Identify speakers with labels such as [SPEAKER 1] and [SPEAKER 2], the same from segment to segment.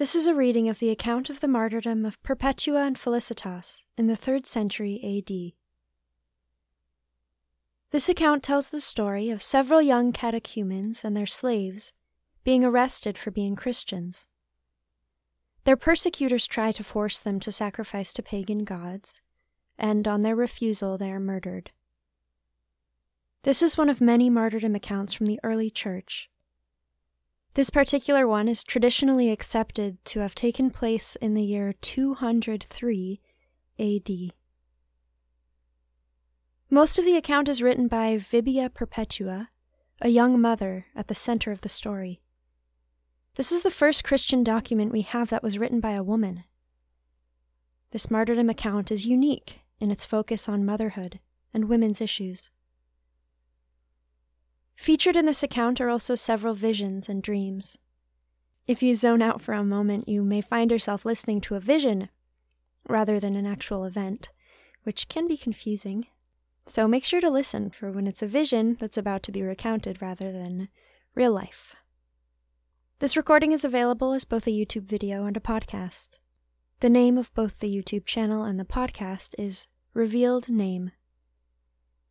[SPEAKER 1] This is a reading of the account of the martyrdom of Perpetua and Felicitas in the 3rd century AD. This account tells the story of several young catechumens and their slaves being arrested for being Christians. Their persecutors try to force them to sacrifice to pagan gods, and on their refusal, they are murdered. This is one of many martyrdom accounts from the early church. This particular one is traditionally accepted to have taken place in the year 203 AD. Most of the account is written by Vibia Perpetua, a young mother at the center of the story. This is the first Christian document we have that was written by a woman. This martyrdom account is unique in its focus on motherhood and women's issues. Featured in this account are also several visions and dreams. If you zone out for a moment, you may find yourself listening to a vision rather than an actual event, which can be confusing. So make sure to listen for when it's a vision that's about to be recounted rather than real life. This recording is available as both a YouTube video and a podcast. The name of both the YouTube channel and the podcast is Revealed Name.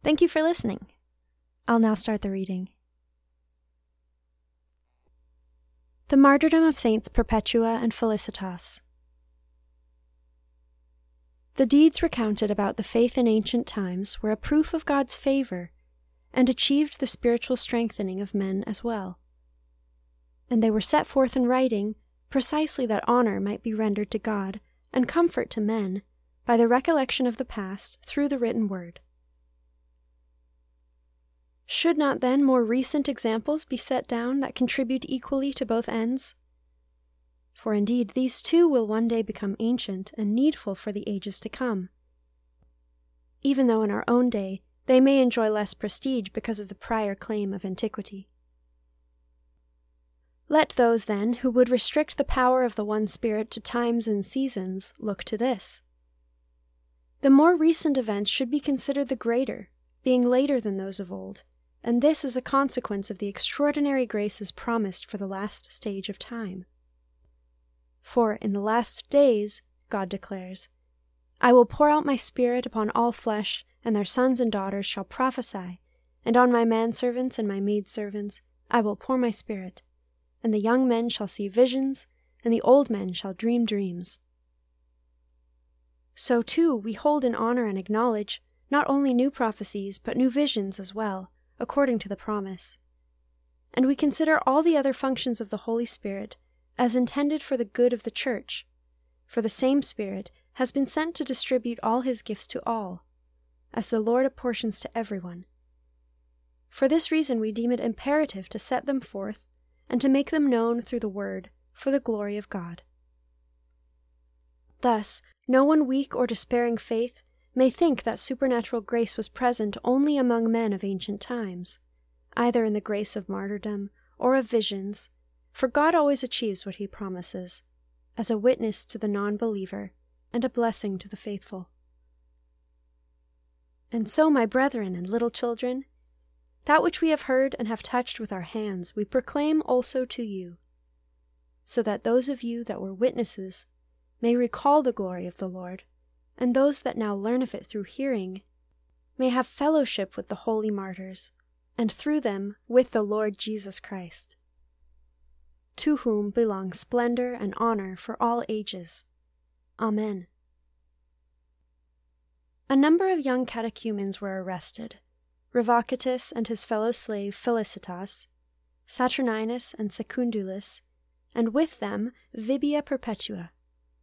[SPEAKER 1] Thank you for listening. I'll now start the reading. The Martyrdom of Saints Perpetua and Felicitas. The deeds recounted about the faith in ancient times were a proof of God's favor and achieved the spiritual strengthening of men as well. And they were set forth in writing precisely that honor might be rendered to God and comfort to men by the recollection of the past through the written word. Should not then more recent examples be set down that contribute equally to both ends? for indeed these too will one day become ancient and needful for the ages to come. Even though in our own day they may enjoy less prestige because of the prior claim of antiquity. Let those, then, who would restrict the power of the one Spirit to times and seasons look to this. The more recent events should be considered the greater, being later than those of old, and this is a consequence of the extraordinary graces promised for the last stage of time. For in the last days, God declares, I will pour out my Spirit upon all flesh, and their sons and daughters shall prophesy, and on my manservants and my maidservants I will pour my Spirit, and the young men shall see visions, and the old men shall dream dreams. So too we hold in honor and acknowledge not only new prophecies, but new visions as well, according to the promise. And we consider all the other functions of the Holy Spirit as intended for the good of the Church, for the same Spirit has been sent to distribute all his gifts to all, as the Lord apportions to everyone. For this reason, we deem it imperative to set them forth and to make them known through the Word for the glory of God. Thus, no one weak or despairing faith may think that supernatural grace was present only among men of ancient times, either in the grace of martyrdom or of visions for God always achieves what he promises, as a witness to the non believer and a blessing to the faithful. And so, my brethren and little children, that which we have heard and have touched with our hands we proclaim also to you, so that those of you that were witnesses may recall the glory of the Lord, and those that now learn of it through hearing may have fellowship with the holy martyrs, and through them with the Lord Jesus Christ to whom belong splendor and honor for all ages. Amen. A number of young catechumens were arrested Revocatus and his fellow slave Felicitas, Saturninus and Secundulus, and with them Vibia Perpetua,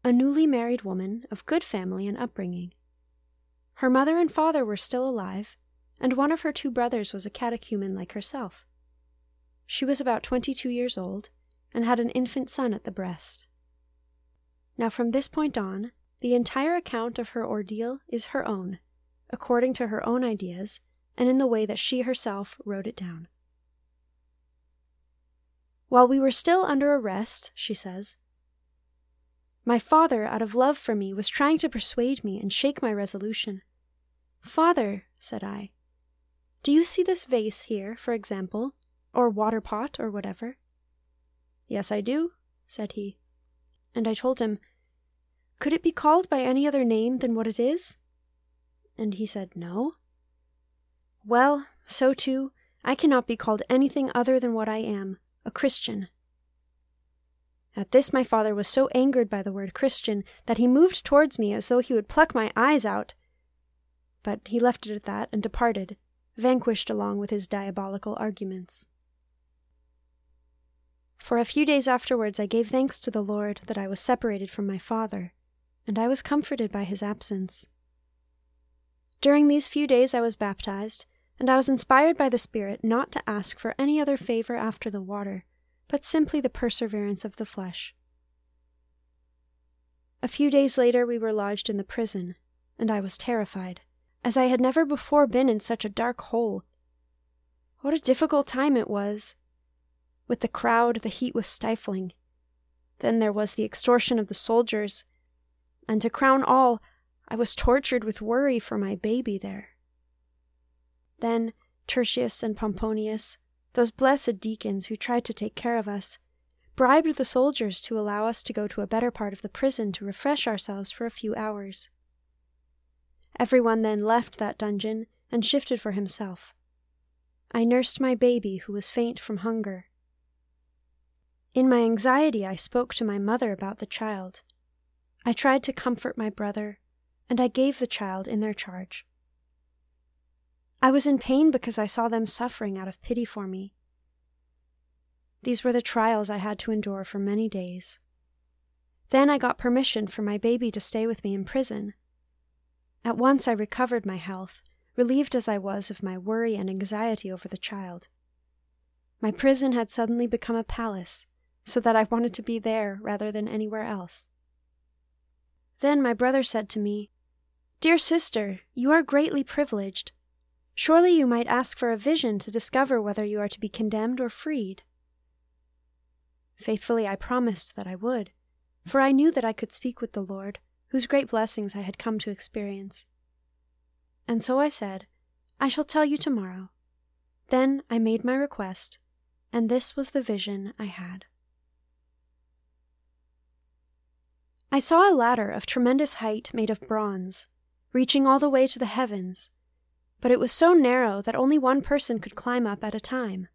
[SPEAKER 1] a newly married woman of good family and upbringing. Her mother and father were still alive, and one of her two brothers was a catechumen like herself. She was about twenty two years old, and had an infant son at the breast. Now, from this point on, the entire account of her ordeal is her own, according to her own ideas, and in the way that she herself wrote it down. While we were still under arrest, she says, my father, out of love for me, was trying to persuade me and shake my resolution. Father, said I, do you see this vase here, for example, or water pot, or whatever?
[SPEAKER 2] Yes, I do, said he.
[SPEAKER 1] And I told him, Could it be called by any other name than what it is? And he said, No. Well, so too, I cannot be called anything other than what I am a Christian. At this, my father was so angered by the word Christian that he moved towards me as though he would pluck my eyes out. But he left it at that and departed, vanquished along with his diabolical arguments. For a few days afterwards, I gave thanks to the Lord that I was separated from my father, and I was comforted by his absence. During these few days, I was baptized, and I was inspired by the Spirit not to ask for any other favor after the water but simply the perseverance of the flesh. A few days later, we were lodged in the prison, and I was terrified, as I had never before been in such a dark hole. What a difficult time it was! With the crowd, the heat was stifling. Then there was the extortion of the soldiers, and to crown all, I was tortured with worry for my baby there. Then Tertius and Pomponius, those blessed deacons who tried to take care of us, bribed the soldiers to allow us to go to a better part of the prison to refresh ourselves for a few hours. Everyone then left that dungeon and shifted for himself. I nursed my baby who was faint from hunger. In my anxiety, I spoke to my mother about the child. I tried to comfort my brother, and I gave the child in their charge. I was in pain because I saw them suffering out of pity for me. These were the trials I had to endure for many days. Then I got permission for my baby to stay with me in prison. At once I recovered my health, relieved as I was of my worry and anxiety over the child. My prison had suddenly become a palace, so that I wanted to be there rather than anywhere else. Then my brother said to me, Dear sister, you are greatly privileged. Surely you might ask for a vision to discover whether you are to be condemned or freed. Faithfully I promised that I would, for I knew that I could speak with the Lord, whose great blessings I had come to experience. And so I said, I shall tell you tomorrow. Then I made my request, and this was the vision I had. I saw a ladder of tremendous height made of bronze, reaching all the way to the heavens but it was so narrow that only one person could climb up at a time.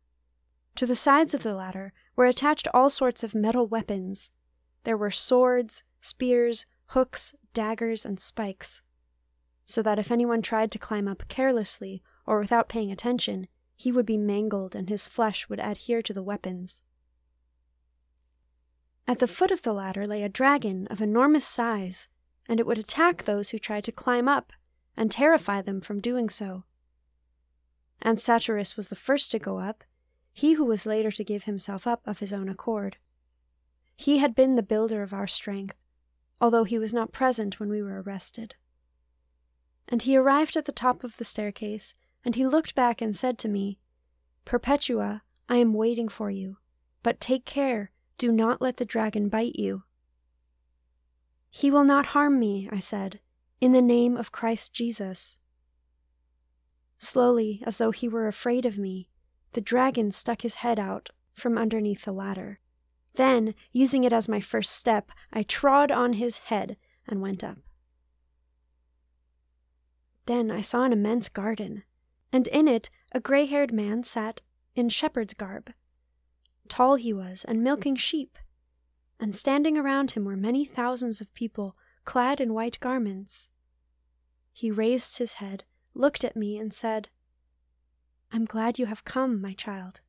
[SPEAKER 1] To the sides of the ladder were attached all sorts of metal weapons. There were swords, spears, hooks, daggers, and spikes. So that if anyone tried to climb up carelessly or without paying attention, he would be mangled and his flesh would adhere to the weapons. At the foot of the ladder lay a dragon of enormous size, and it would attack those who tried to climb up and terrify them from doing so. And Satyrus was the first to go up, he who was later to give himself up of his own accord. He had been the builder of our strength, although he was not present when we were arrested. And he arrived at the top of the staircase, and he looked back and said to me, Perpetua, I am waiting for you, but take care, do not let the dragon bite you. He will not harm me, I said, in the name of Christ Jesus. Slowly, as though he were afraid of me, the dragon stuck his head out from underneath the ladder. Then, using it as my first step, I trod on his head and went up. Then I saw an immense garden, and in it a gray haired man sat in shepherd's garb. Tall he was, and milking sheep, and standing around him were many thousands of people clad in white garments. He raised his head, looked at me, and said, I'm glad you have come, my child.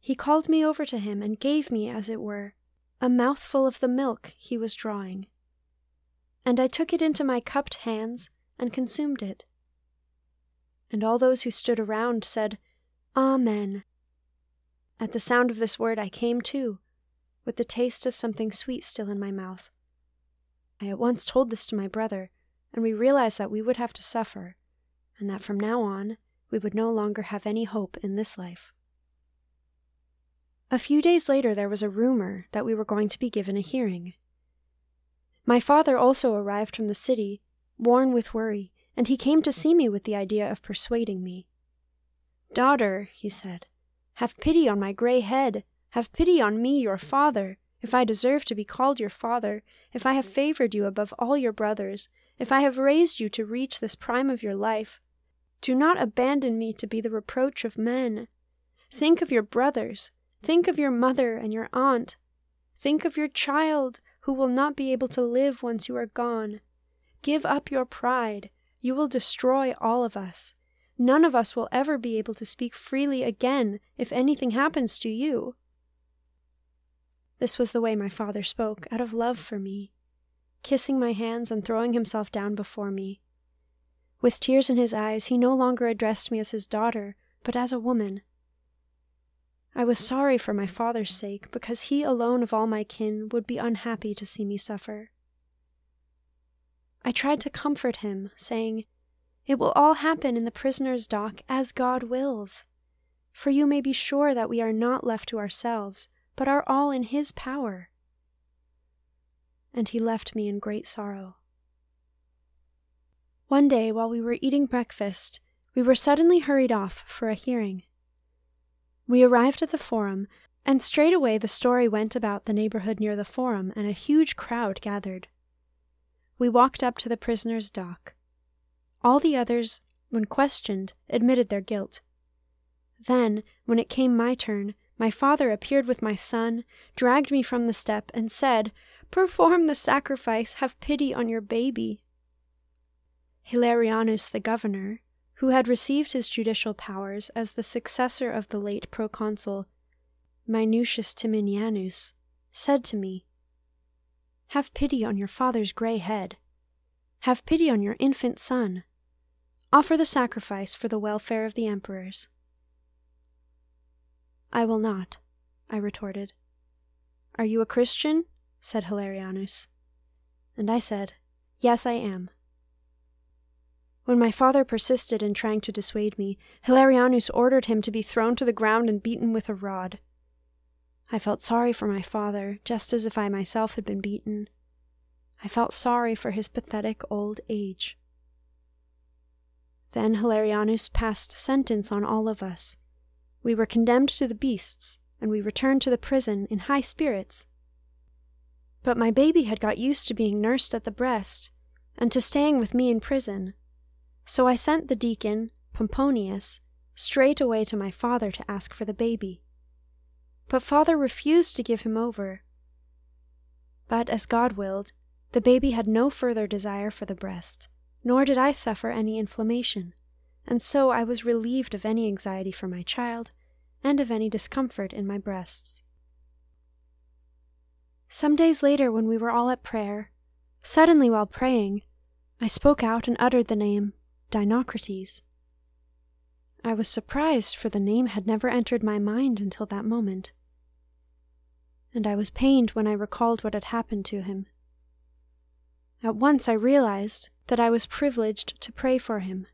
[SPEAKER 1] He called me over to him and gave me, as it were, a mouthful of the milk he was drawing. And I took it into my cupped hands and consumed it. And all those who stood around said, Amen. At the sound of this word I came to, with the taste of something sweet still in my mouth. I at once told this to my brother, and we realized that we would have to suffer, and that from now on we would no longer have any hope in this life. A few days later, there was a rumor that we were going to be given a hearing. My father also arrived from the city, worn with worry, and he came to see me with the idea of persuading me. Daughter, he said, have pity on my gray head, have pity on me, your father, if I deserve to be called your father, if I have favored you above all your brothers, if I have raised you to reach this prime of your life, do not abandon me to be the reproach of men. Think of your brothers, think of your mother and your aunt, think of your child who will not be able to live once you are gone. Give up your pride, you will destroy all of us. None of us will ever be able to speak freely again if anything happens to you. This was the way my father spoke, out of love for me, kissing my hands and throwing himself down before me. With tears in his eyes, he no longer addressed me as his daughter, but as a woman. I was sorry for my father's sake, because he alone of all my kin would be unhappy to see me suffer. I tried to comfort him, saying, It will all happen in the prisoner's dock as God wills. For you may be sure that we are not left to ourselves, but are all in his power. And he left me in great sorrow. One day, while we were eating breakfast, we were suddenly hurried off for a hearing. We arrived at the forum, and straightway the story went about the neighborhood near the forum, and a huge crowd gathered. We walked up to the prisoner's dock. All the others, when questioned, admitted their guilt. Then, when it came my turn, my father appeared with my son, dragged me from the step, and said, Perform the sacrifice, have pity on your baby. Hilarianus the governor, who had received his judicial powers as the successor of the late proconsul Minucius Timinianus, said to me, Have pity on your father's grey head. Have pity on your infant son. Offer the sacrifice for the welfare of the emperors. I will not, I retorted. Are you a Christian? said Hilarianus. And I said, Yes, I am. When my father persisted in trying to dissuade me, Hilarianus ordered him to be thrown to the ground and beaten with a rod. I felt sorry for my father, just as if I myself had been beaten. I felt sorry for his pathetic old age. Then Hilarianus passed sentence on all of us. We were condemned to the beasts, and we returned to the prison in high spirits. But my baby had got used to being nursed at the breast, and to staying with me in prison. So I sent the deacon, Pomponius, straight away to my father to ask for the baby. But father refused to give him over. But as God willed, the baby had no further desire for the breast, nor did I suffer any inflammation, and so I was relieved of any anxiety for my child and of any discomfort in my breasts. Some days later, when we were all at prayer, suddenly while praying, I spoke out and uttered the name Dinocrates. I was surprised, for the name had never entered my mind until that moment. And I was pained when I recalled what had happened to him. At once I realized that I was privileged to pray for him.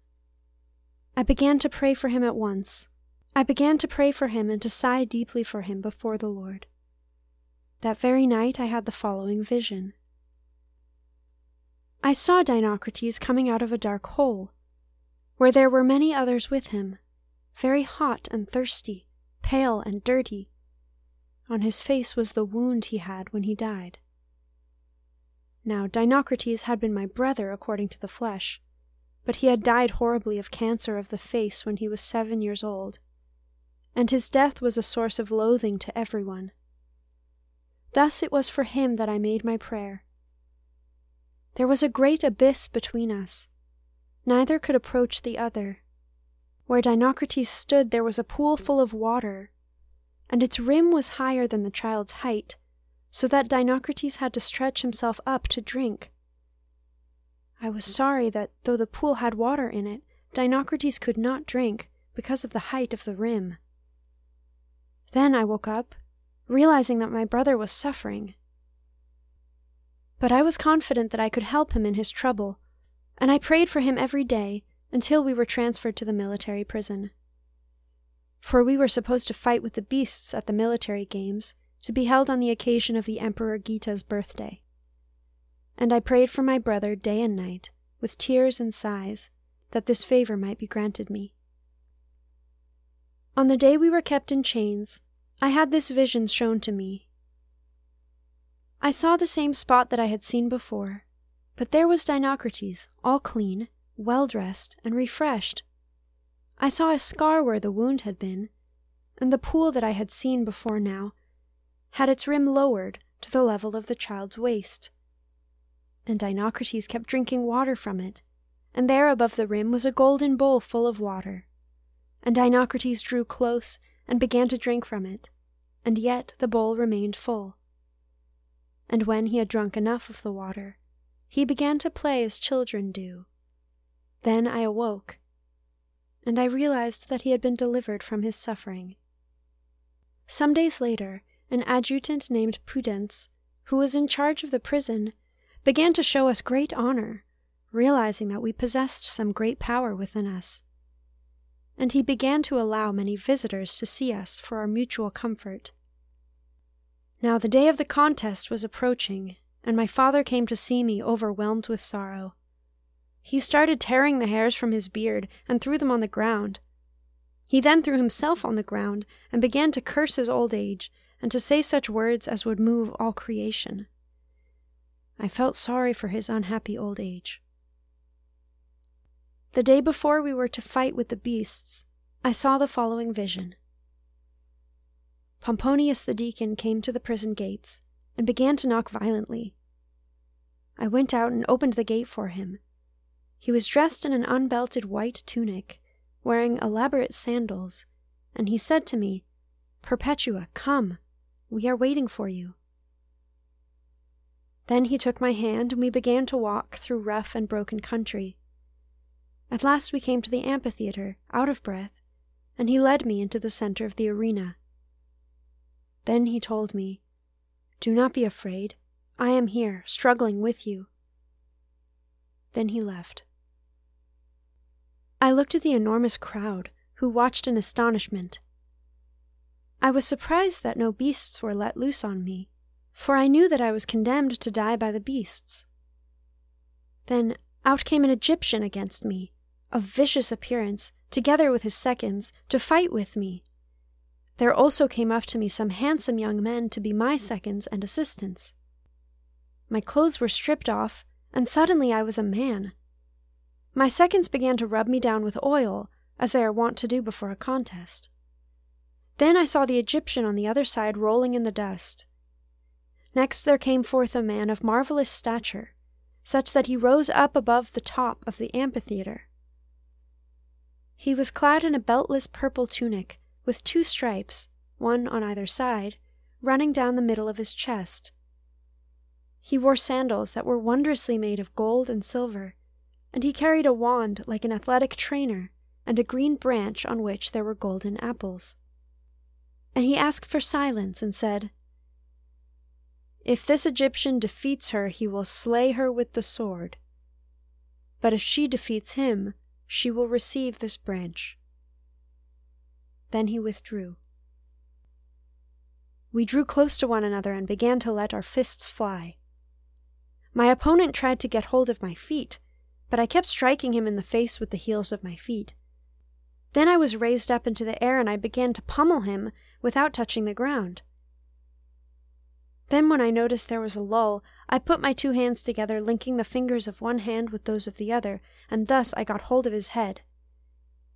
[SPEAKER 1] I began to pray for him at once. I began to pray for him and to sigh deeply for him before the Lord. That very night I had the following vision. I saw Dinocrates coming out of a dark hole where there were many others with him, very hot and thirsty, pale and dirty. On his face was the wound he had when he died. Now, Dinocrates had been my brother according to the flesh, but he had died horribly of cancer of the face when he was seven years old, and his death was a source of loathing to everyone. Thus it was for him that I made my prayer. There was a great abyss between us, Neither could approach the other. Where Dinocrates stood, there was a pool full of water, and its rim was higher than the child's height, so that Dinocrates had to stretch himself up to drink. I was sorry that, though the pool had water in it, Dinocrates could not drink because of the height of the rim. Then I woke up, realizing that my brother was suffering. But I was confident that I could help him in his trouble and I prayed for him every day until we were transferred to the military prison. For we were supposed to fight with the beasts at the military games, to be held on the occasion of the Emperor Geta's birthday. And I prayed for my brother day and night, with tears and sighs, that this favor might be granted me. On the day we were kept in chains, I had this vision shown to me. I saw the same spot that I had seen before, but there was Dinocrates, all clean, well dressed, and refreshed. I saw a scar where the wound had been, and the pool that I had seen before now had its rim lowered to the level of the child's waist. And Dinocrates kept drinking water from it, and there above the rim was a golden bowl full of water. And Dinocrates drew close and began to drink from it, and yet the bowl remained full. And when he had drunk enough of the water, he began to play as children do. Then I awoke, and I realized that he had been delivered from his suffering. Some days later, an adjutant named Pudens, who was in charge of the prison, began to show us great honor, realizing that we possessed some great power within us. And he began to allow many visitors to see us for our mutual comfort. Now the day of the contest was approaching, and my father came to see me overwhelmed with sorrow. He started tearing the hairs from his beard and threw them on the ground. He then threw himself on the ground and began to curse his old age and to say such words as would move all creation. I felt sorry for his unhappy old age. The day before we were to fight with the beasts, I saw the following vision. Pomponius the deacon came to the prison gates and began to knock violently. I went out and opened the gate for him. He was dressed in an unbelted white tunic, wearing elaborate sandals, and he said to me, Perpetua, come. We are waiting for you. Then he took my hand, and we began to walk through rough and broken country. At last we came to the amphitheater, out of breath, and he led me into the center of the arena. Then he told me, Do not be afraid. I am here, struggling with you. Then he left. I looked at the enormous crowd, who watched in astonishment. I was surprised that no beasts were let loose on me, for I knew that I was condemned to die by the beasts. Then out came an Egyptian against me, of vicious appearance, together with his seconds, to fight with me. There also came up to me some handsome young men to be my seconds and assistants. My clothes were stripped off, and suddenly I was a man. My seconds began to rub me down with oil, as they are wont to do before a contest. Then I saw the Egyptian on the other side rolling in the dust. Next there came forth a man of marvelous stature, such that he rose up above the top of the amphitheater. He was clad in a beltless purple tunic, with two stripes, one on either side, running down the middle of his chest. He wore sandals that were wondrously made of gold and silver, and he carried a wand like an athletic trainer, and a green branch on which there were golden apples. And he asked for silence and said, If this Egyptian defeats her, he will slay her with the sword. But if she defeats him, she will receive this branch. Then he withdrew. We drew close to one another and began to let our fists fly. My opponent tried to get hold of my feet, but I kept striking him in the face with the heels of my feet. Then I was raised up into the air and I began to pummel him without touching the ground. Then, when I noticed there was a lull, I put my two hands together, linking the fingers of one hand with those of the other, and thus I got hold of his head.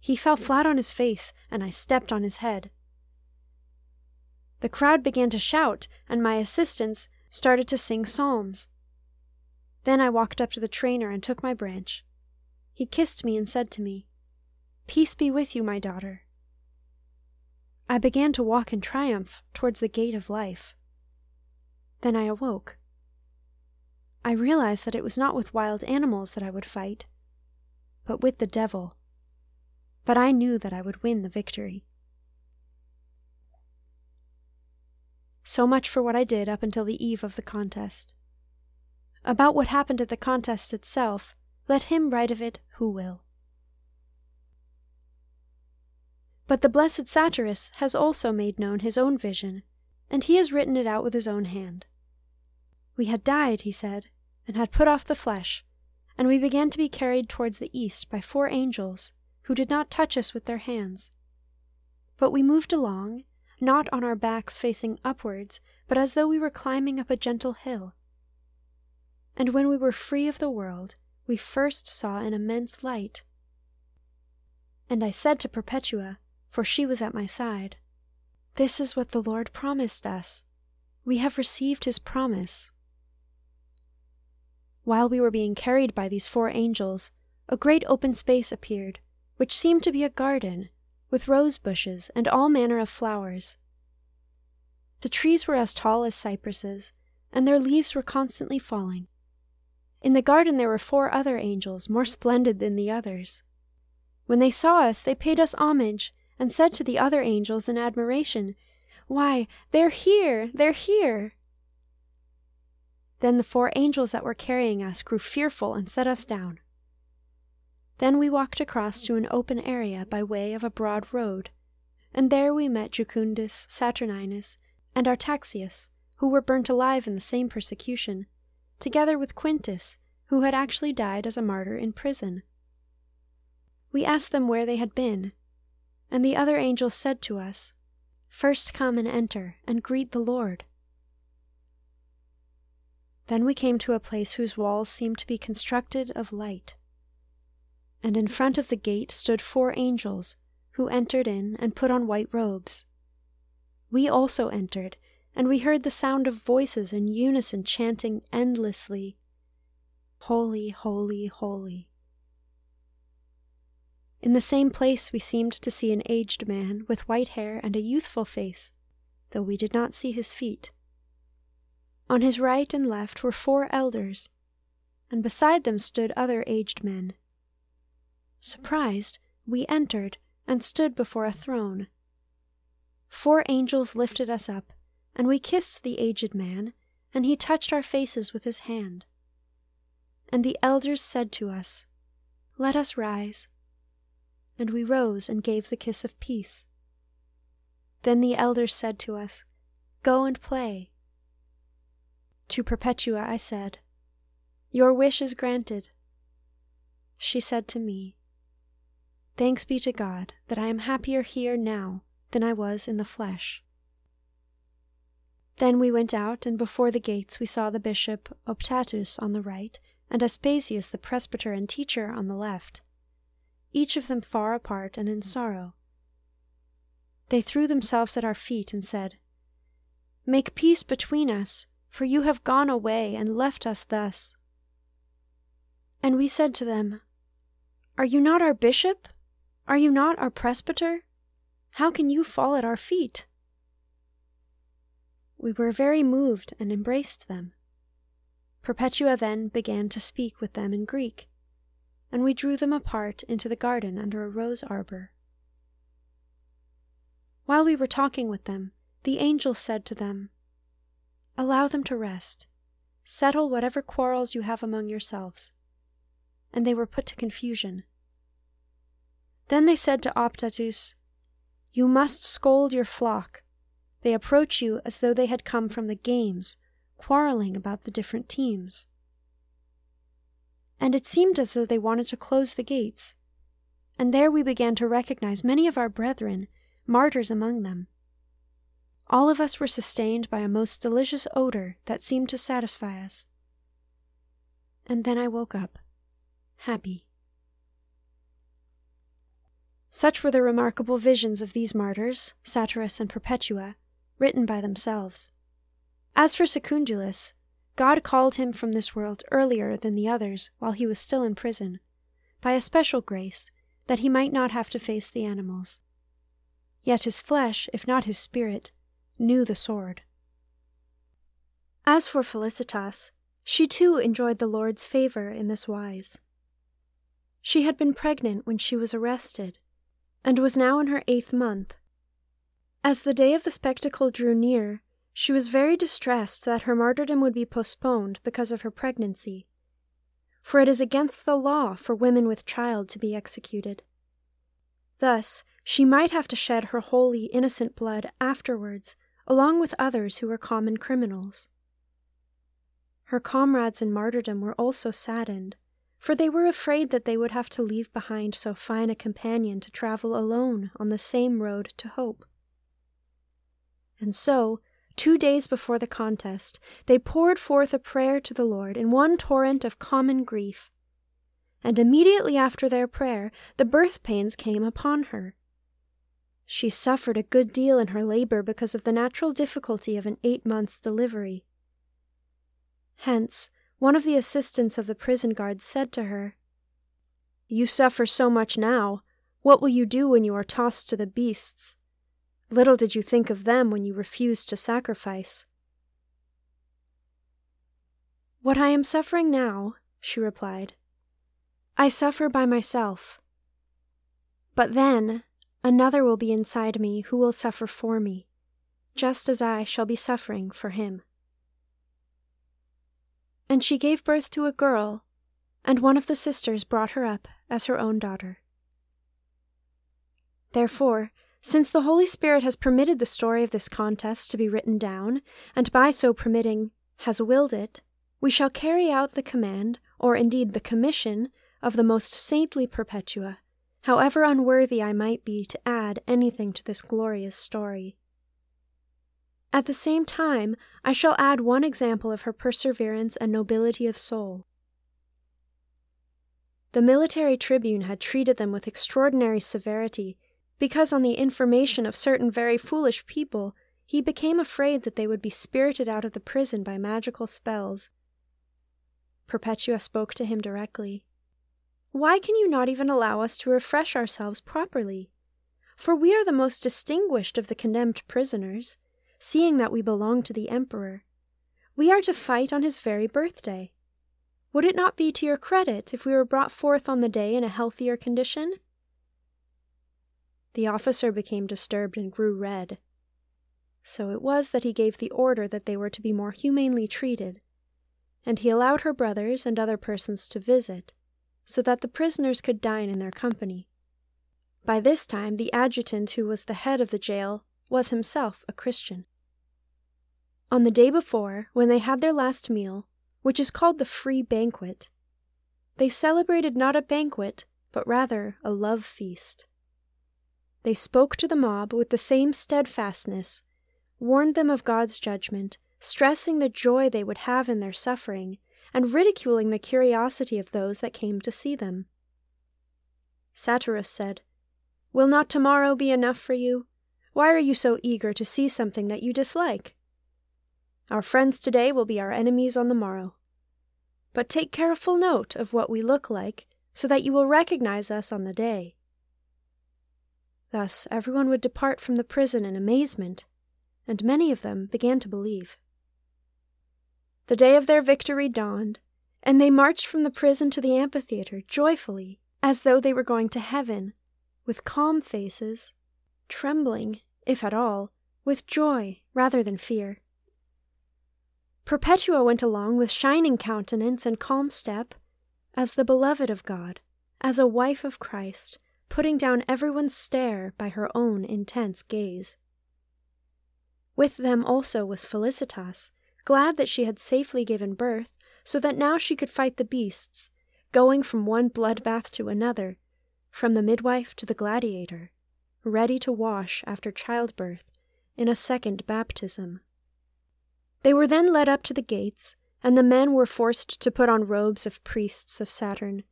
[SPEAKER 1] He fell flat on his face, and I stepped on his head. The crowd began to shout, and my assistants started to sing psalms. Then I walked up to the trainer and took my branch. He kissed me and said to me, Peace be with you, my daughter. I began to walk in triumph towards the gate of life. Then I awoke. I realized that it was not with wild animals that I would fight, but with the devil. But I knew that I would win the victory. So much for what I did up until the eve of the contest. About what happened at the contest itself, let him write of it who will. But the blessed Satyrus has also made known his own vision, and he has written it out with his own hand. We had died, he said, and had put off the flesh, and we began to be carried towards the east by four angels, who did not touch us with their hands. But we moved along, not on our backs facing upwards, but as though we were climbing up a gentle hill. And when we were free of the world, we first saw an immense light. And I said to Perpetua, for she was at my side, This is what the Lord promised us. We have received his promise. While we were being carried by these four angels, a great open space appeared, which seemed to be a garden, with rose bushes and all manner of flowers. The trees were as tall as cypresses, and their leaves were constantly falling. In the garden there were four other angels, more splendid than the others. When they saw us, they paid us homage, and said to the other angels in admiration, Why, they're here, they're here! Then the four angels that were carrying us grew fearful and set us down. Then we walked across to an open area by way of a broad road, and there we met Jucundus, Saturninus, and Artaxias, who were burnt alive in the same persecution, together with Quintus, who had actually died as a martyr in prison. We asked them where they had been, and the other angels said to us, First come and enter, and greet the Lord. Then we came to a place whose walls seemed to be constructed of light and in front of the gate stood four angels, who entered in and put on white robes. We also entered, and we heard the sound of voices in unison chanting endlessly, Holy, holy, holy. In the same place we seemed to see an aged man with white hair and a youthful face, though we did not see his feet. On his right and left were four elders, and beside them stood other aged men Surprised, we entered and stood before a throne. Four angels lifted us up, and we kissed the aged man, and he touched our faces with his hand. And the elders said to us, Let us rise. And we rose and gave the kiss of peace. Then the elders said to us, Go and play. To Perpetua I said, Your wish is granted. She said to me, Thanks be to God that I am happier here now than I was in the flesh. Then we went out, and before the gates we saw the bishop Optatus on the right, and Aspasius the presbyter and teacher on the left, each of them far apart and in sorrow. They threw themselves at our feet and said, Make peace between us, for you have gone away and left us thus. And we said to them, Are you not our bishop? Are you not our presbyter? How can you fall at our feet? We were very moved and embraced them. Perpetua then began to speak with them in Greek, and we drew them apart into the garden under a rose arbor. While we were talking with them, the angel said to them, Allow them to rest. Settle whatever quarrels you have among yourselves. And they were put to confusion. Then they said to Optatus, You must scold your flock. They approach you as though they had come from the games, quarreling about the different teams. And it seemed as though they wanted to close the gates. And there we began to recognize many of our brethren, martyrs among them. All of us were sustained by a most delicious odor that seemed to satisfy us. And then I woke up, happy. Such were the remarkable visions of these martyrs, Satyrus and Perpetua, written by themselves. As for Secundulus, God called him from this world earlier than the others while he was still in prison, by a special grace, that he might not have to face the animals. Yet his flesh, if not his spirit, knew the sword. As for Felicitas, she too enjoyed the Lord's favor in this wise. She had been pregnant when she was arrested and was now in her eighth month. As the day of the spectacle drew near, she was very distressed that her martyrdom would be postponed because of her pregnancy. For it is against the law for women with child to be executed. Thus, she might have to shed her holy, innocent blood afterwards, along with others who were common criminals. Her comrades in martyrdom were also saddened, for they were afraid that they would have to leave behind so fine a companion to travel alone on the same road to hope. And so, two days before the contest, they poured forth a prayer to the Lord in one torrent of common grief. And immediately after their prayer, the birth pains came upon her. She suffered a good deal in her labor because of the natural difficulty of an eight months' delivery. Hence, one of the assistants of the prison guards said to her, You suffer so much now. What will you do when you are tossed to the beasts? Little did you think of them when you refused to sacrifice. What I am suffering now, she replied, I suffer by myself. But then another will be inside me who will suffer for me, just as I shall be suffering for him. And she gave birth to a girl, and one of the sisters brought her up as her own daughter. Therefore, since the Holy Spirit has permitted the story of this contest to be written down, and by so permitting has willed it, we shall carry out the command, or indeed the commission, of the most saintly Perpetua, however unworthy I might be to add anything to this glorious story. At the same time, I shall add one example of her perseverance and nobility of soul. The military tribune had treated them with extraordinary severity because on the information of certain very foolish people he became afraid that they would be spirited out of the prison by magical spells. Perpetua spoke to him directly. Why can you not even allow us to refresh ourselves properly? For we are the most distinguished of the condemned prisoners, seeing that we belong to the Emperor. We are to fight on his very birthday. Would it not be to your credit if we were brought forth on the day in a healthier condition? The officer became disturbed and grew red. So it was that he gave the order that they were to be more humanely treated, and he allowed her brothers and other persons to visit, so that the prisoners could dine in their company. By this time, the adjutant, who was the head of the jail, was himself a Christian. On the day before, when they had their last meal, which is called the free banquet, they celebrated not a banquet, but rather a love feast. They spoke to the mob with the same steadfastness, warned them of God's judgment, stressing the joy they would have in their suffering, and ridiculing the curiosity of those that came to see them. Satyrus said, Will not tomorrow be enough for you? Why are you so eager to see something that you dislike? Our friends today will be our enemies on the morrow. But take careful note of what we look like, so that you will recognize us on the day. Thus everyone would depart from the prison in amazement, and many of them began to believe. The day of their victory dawned, and they marched from the prison to the amphitheater joyfully, as though they were going to heaven, with calm faces, trembling, if at all, with joy rather than fear. Perpetua went along with shining countenance and calm step, as the beloved of God, as a wife of Christ, putting down everyone's stare by her own intense gaze. With them also was Felicitas, glad that she had safely given birth, so that now she could fight the beasts, going from one bloodbath to another, from the midwife to the gladiator, ready to wash after childbirth in a second baptism. They were then led up to the gates, and the men were forced to put on robes of priests of Saturn,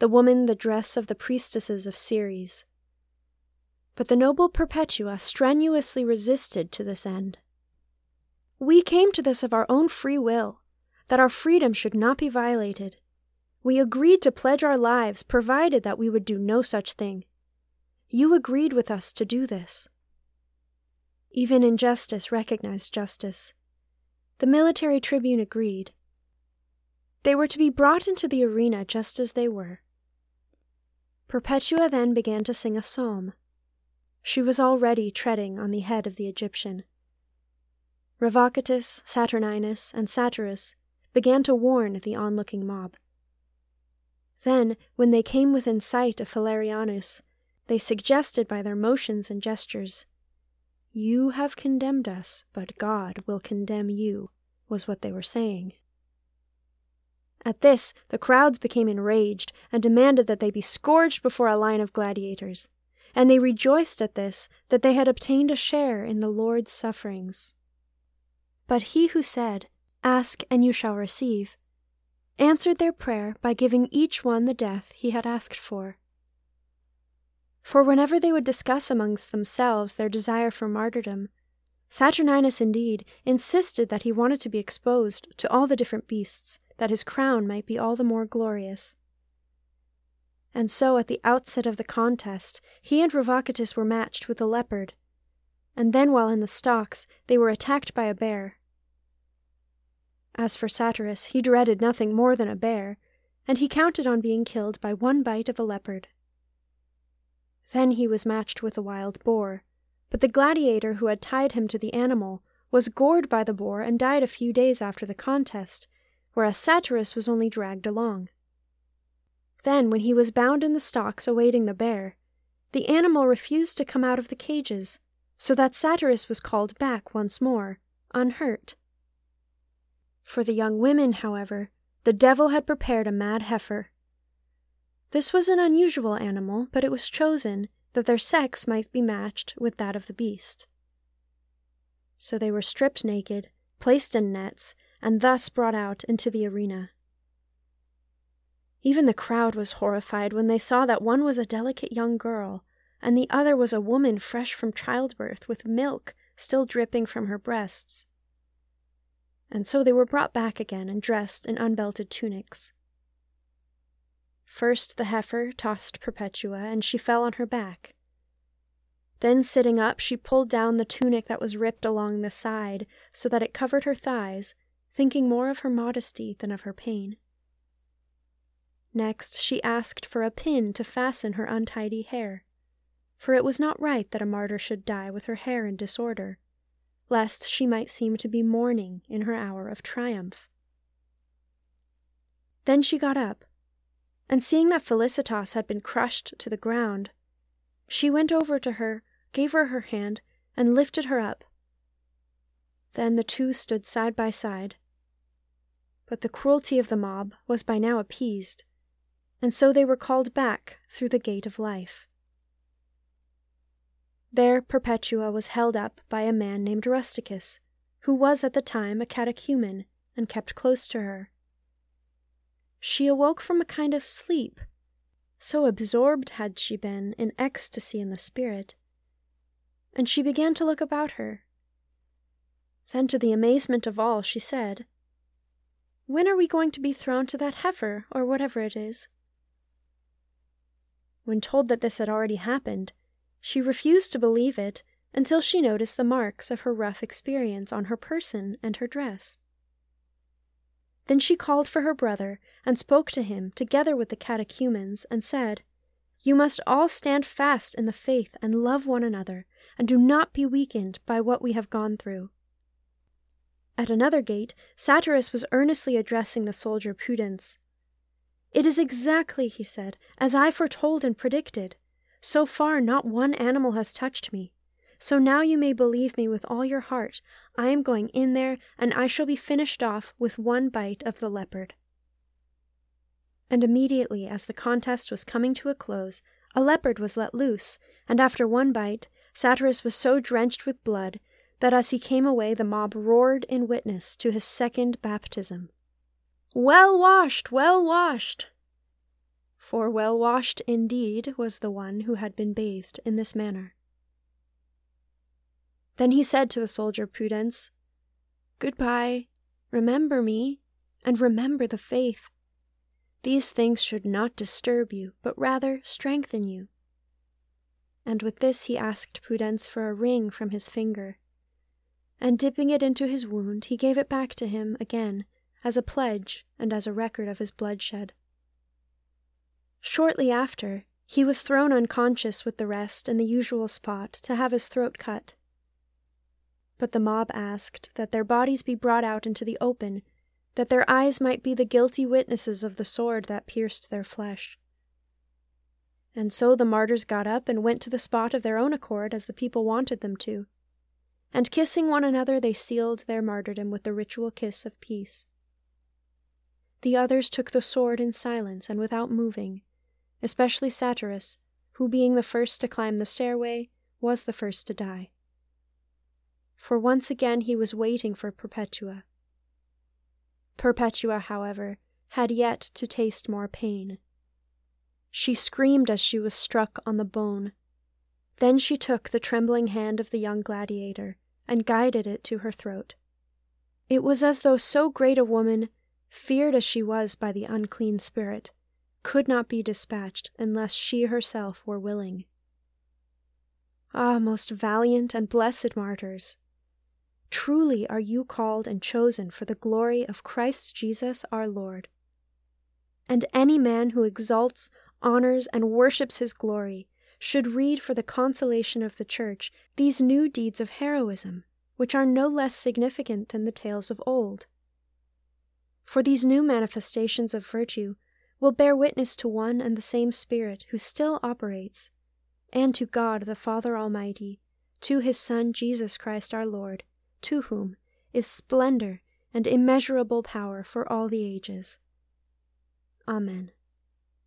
[SPEAKER 1] the woman the dress of the priestesses of Ceres. But the noble Perpetua strenuously resisted to this end. We came to this of our own free will, that our freedom should not be violated. We agreed to pledge our lives provided that we would do no such thing. You agreed with us to do this. Even injustice recognized justice. The military tribune agreed. They were to be brought into the arena just as they were. Perpetua then began to sing a psalm. She was already treading on the head of the Egyptian. Revocatus, Saturninus, and Satyrus began to warn the onlooking mob. Then, when they came within sight of Valerianus, they suggested by their motions and gestures, You have condemned us, but God will condemn you, was what they were saying. At this, the crowds became enraged and demanded that they be scourged before a line of gladiators. And they rejoiced at this, that they had obtained a share in the Lord's sufferings. But he who said, Ask and you shall receive, answered their prayer by giving each one the death he had asked for. For whenever they would discuss amongst themselves their desire for martyrdom, Saturninus indeed insisted that he wanted to be exposed to all the different beasts, that his crown might be all the more glorious. And so at the outset of the contest, he and Revocatus were matched with a leopard, and then while in the stocks, they were attacked by a bear. As for Satyrus, he dreaded nothing more than a bear, and he counted on being killed by one bite of a leopard. Then he was matched with a wild boar, but the gladiator who had tied him to the animal was gored by the boar and died a few days after the contest, whereas Satyrus was only dragged along. Then, when he was bound in the stocks awaiting the bear, the animal refused to come out of the cages, so that Satyrus was called back once more, unhurt. For the young women, however, the devil had prepared a mad heifer. This was an unusual animal, but it was chosen that their sex might be matched with that of the beast. So they were stripped naked, placed in nets, and thus brought out into the arena. Even the crowd was horrified when they saw that one was a delicate young girl, and the other was a woman fresh from childbirth, with milk still dripping from her breasts. And so they were brought back again and dressed in unbelted tunics. First the heifer tossed Perpetua, and she fell on her back. Then, sitting up, she pulled down the tunic that was ripped along the side so that it covered her thighs, thinking more of her modesty than of her pain. Next, she asked for a pin to fasten her untidy hair, for it was not right that a martyr should die with her hair in disorder, lest she might seem to be mourning in her hour of triumph. Then she got up, and seeing that Felicitas had been crushed to the ground, she went over to her, gave her her hand, and lifted her up. Then the two stood side by side. But the cruelty of the mob was by now appeased, and so they were called back through the gate of life. There Perpetua was held up by a man named Rusticus, who was at the time a catechumen and kept close to her. She awoke from a kind of sleep, so absorbed had she been in ecstasy in the spirit, and she began to look about her. Then, to the amazement of all, she said, When are we going to be thrown to that heifer, or whatever it is? When told that this had already happened, she refused to believe it until she noticed the marks of her rough experience on her person and her dress. Then she called for her brother and spoke to him together with the catechumens and said, You must all stand fast in the faith and love one another, and do not be weakened by what we have gone through. At another gate, Satyrus was earnestly addressing the soldier Pudens. It is exactly, he said, as I foretold and predicted. So far, not one animal has touched me. So now you may believe me with all your heart. I am going in there, and I shall be finished off with one bite of the leopard. And immediately, as the contest was coming to a close, a leopard was let loose, and after one bite, Satyrus was so drenched with blood that as he came away the mob roared in witness to his second baptism. Well washed, well washed! For well washed indeed was the one who had been bathed in this manner. Then he said to the soldier Pudens, Goodbye, remember me, and remember the faith. These things should not disturb you, but rather strengthen you. And with this he asked Pudens for a ring from his finger. And dipping it into his wound, he gave it back to him again, as a pledge and as a record of his bloodshed. Shortly after, he was thrown unconscious with the rest in the usual spot to have his throat cut. But the mob asked that their bodies be brought out into the open, that their eyes might be the guilty witnesses of the sword that pierced their flesh. And so the martyrs got up and went to the spot of their own accord as the people wanted them to. And kissing one another, they sealed their martyrdom with the ritual kiss of peace. The others took the sword in silence and without moving, especially Satyrus, who, being the first to climb the stairway, was the first to die. for once again he was waiting for Perpetua. Perpetua, however, had yet to taste more pain. She screamed as she was struck on the bone. Then she took the trembling hand of the young gladiator and guided it to her throat. It was as though so great a woman, feared as she was by the unclean spirit, could not be dispatched unless she herself were willing. Ah, most valiant and blessed martyrs! Truly are you called and chosen for the glory of Christ Jesus our Lord. And any man who exalts, honors, and worships his glory should read for the consolation of the Church these new deeds of heroism, which are no less significant than the tales of old. For these new manifestations of virtue will bear witness to one and the same Spirit who still operates, and to God the Father Almighty, to his Son Jesus Christ our Lord, to whom is splendor and immeasurable power for all the ages. Amen.